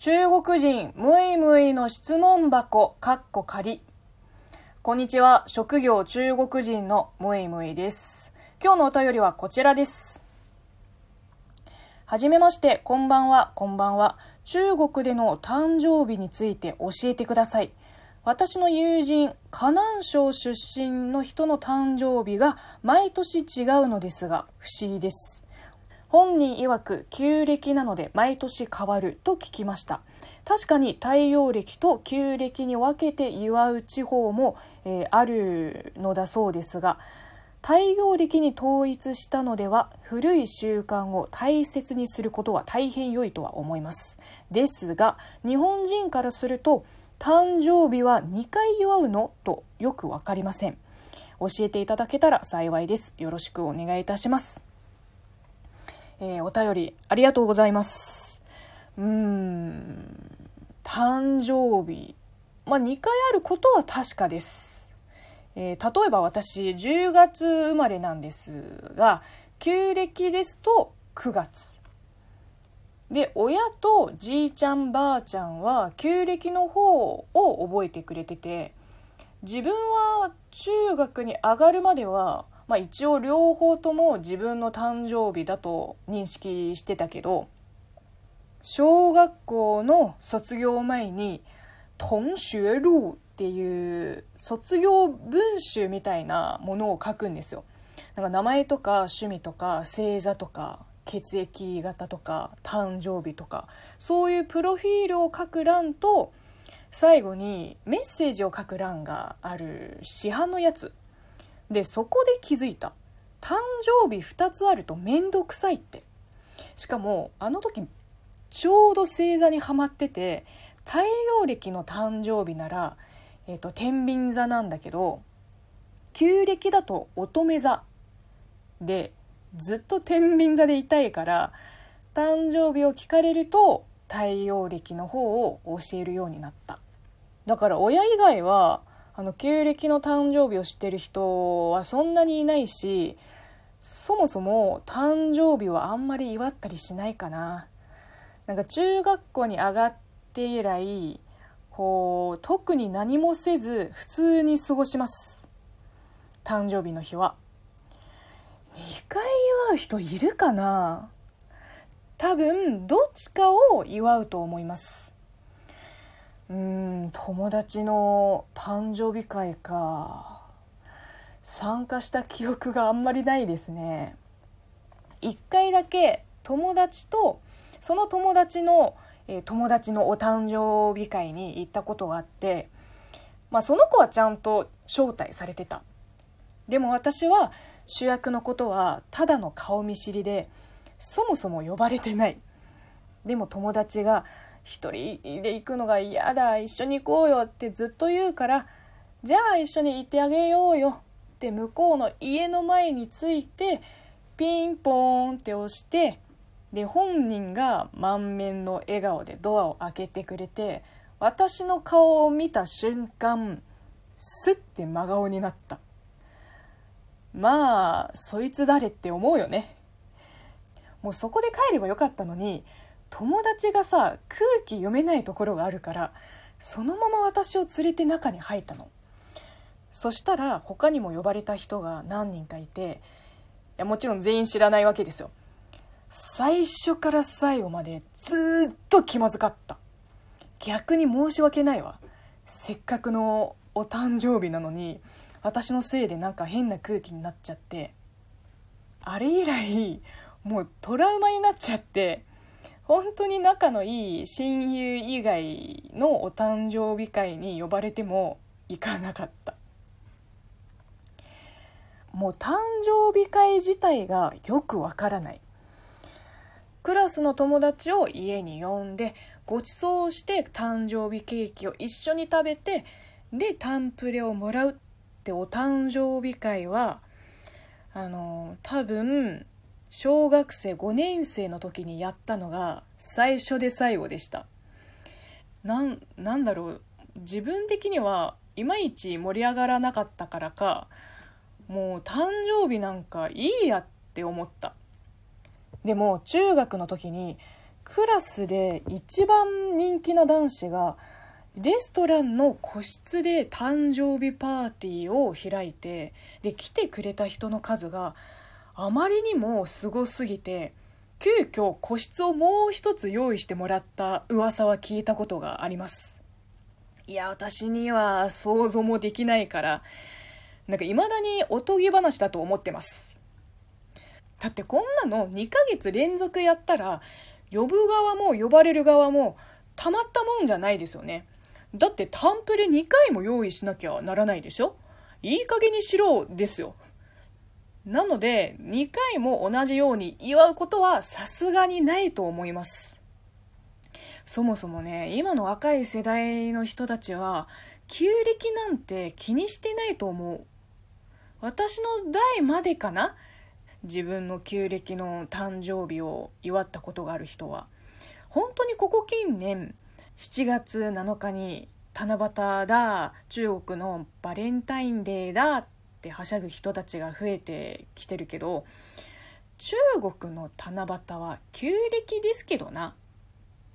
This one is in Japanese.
中国人ムイムイの質問箱かっこ仮。こんにちは。職業中国人のムイムイです。今日のお便りはこちらです。はじめまして。こんばんは。こんばんは。中国での誕生日について教えてください。私の友人河南省出身の人の誕生日が毎年違うのですが不思議です。本人曰く旧暦なので毎年変わると聞きました。確かに太陽暦と旧暦に分けて祝う地方も、えー、あるのだそうですが太陽暦に統一したのでは古い習慣を大切にすることは大変良いとは思います。ですが日本人からすると誕生日は2回祝うのとよく分かりません。教えていただけたら幸いです。よろしくお願いいたします。えー、お便りありがとうございます。うーん、誕生日。まあ、2回あることは確かです。えー、例えば私、10月生まれなんですが、旧暦ですと9月。で、親とじいちゃんばあちゃんは旧暦の方を覚えてくれてて、自分は中学に上がるまではまあ、一応両方とも自分の誕生日だと認識してたけど小学校の卒業前に「同学录」っていう卒業文集みたいなものを書くんですよ。なんか名前とか趣味とか星座とか血液型とか誕生日とかそういうプロフィールを書く欄と最後にメッセージを書く欄がある市販のやつでそこで気づいた。誕生日2つあると面倒くさいって。しかもあの時ちょうど星座にはまってて太陽暦の誕生日なら、えーと、天秤座なんだけど旧暦だと乙女座。でずっと天秤座でいたいから誕生日を聞かれると太陽暦の方を教えるようになった。だから親以外はあの旧暦の誕生日を知ってる人はそんなにいないしそもそも誕生日はあんまり祝ったりしないかな。なんか中学校に上がって以来こう特に何もせず普通に過ごします。誕生日の日は。2回祝う人いるかな？多分どっちかを祝うと思います。うん友達の誕生日会か。参加した記憶があんまりないですね。1回だけ友達とその友達の、えー、友達のお誕生日会に行ったことがあって、まあ、その子はちゃんと招待されてた。でも私は主役のことはただの顔見知りでそもそも呼ばれてない。でも友達が一人で行くのが嫌だ一緒に行こうよってずっと言うからじゃあ一緒に行ってあげようよ。って向こうの家の前に着いてピンポーンって押してで本人が満面の笑顔でドアを開けてくれて私の顔を見た瞬間スッて真顔になった。まあそいつ誰って思うよね。もうそこで帰ればよかったのに友達がさ空気読めないところがあるからそのまま私を連れて中に入ったの。そしたら他にも呼ばれた人が何人かいていやもちろん全員知らないわけですよ。最初から最後までずっと気まずかった。逆に申し訳ないわ。せっかくのお誕生日なのに私のせいでなんか変な空気になっちゃってあれ以来もうトラウマになっちゃって本当に仲のいい親友以外のお誕生日会に呼ばれても行かなかった。もう誕生日会自体がよくわからない。クラスの友達を家に呼んでご馳走して誕生日ケーキを一緒に食べてでタンプレをもらうってお誕生日会はあの多分小学生5年生の時にやったのが最初で最後でした。なんなんだろう。自分的にはいまいち盛り上がらなかったからかもう誕生日なんかいいやって思った。でも中学の時にクラスで一番人気な男子がレストランの個室で誕生日パーティーを開いてで来てくれた人の数があまりにもすごすぎて急遽個室をもう一つ用意してもらった噂は聞いたことがあります。いや私には想像もできないからなんか未だにおとぎ話だと思ってます。だってこんなの2ヶ月連続やったら呼ぶ側も呼ばれる側もたまったもんじゃないですよね。だってタンプレ2回も用意しなきゃならないでしょ？いい加減にしろですよ。なので2回も同じように祝うことはさすがにないと思います。そもそもね今の若い世代の人たちは旧暦なんて気にしてないと思う。私の代までかな？自分の旧暦の誕生日を祝ったことがある人は。本当にここ近年7月7日に七夕だ中国のバレンタインデーだってはしゃぐ人たちが増えてきてるけど中国の七夕は旧暦ですけどな。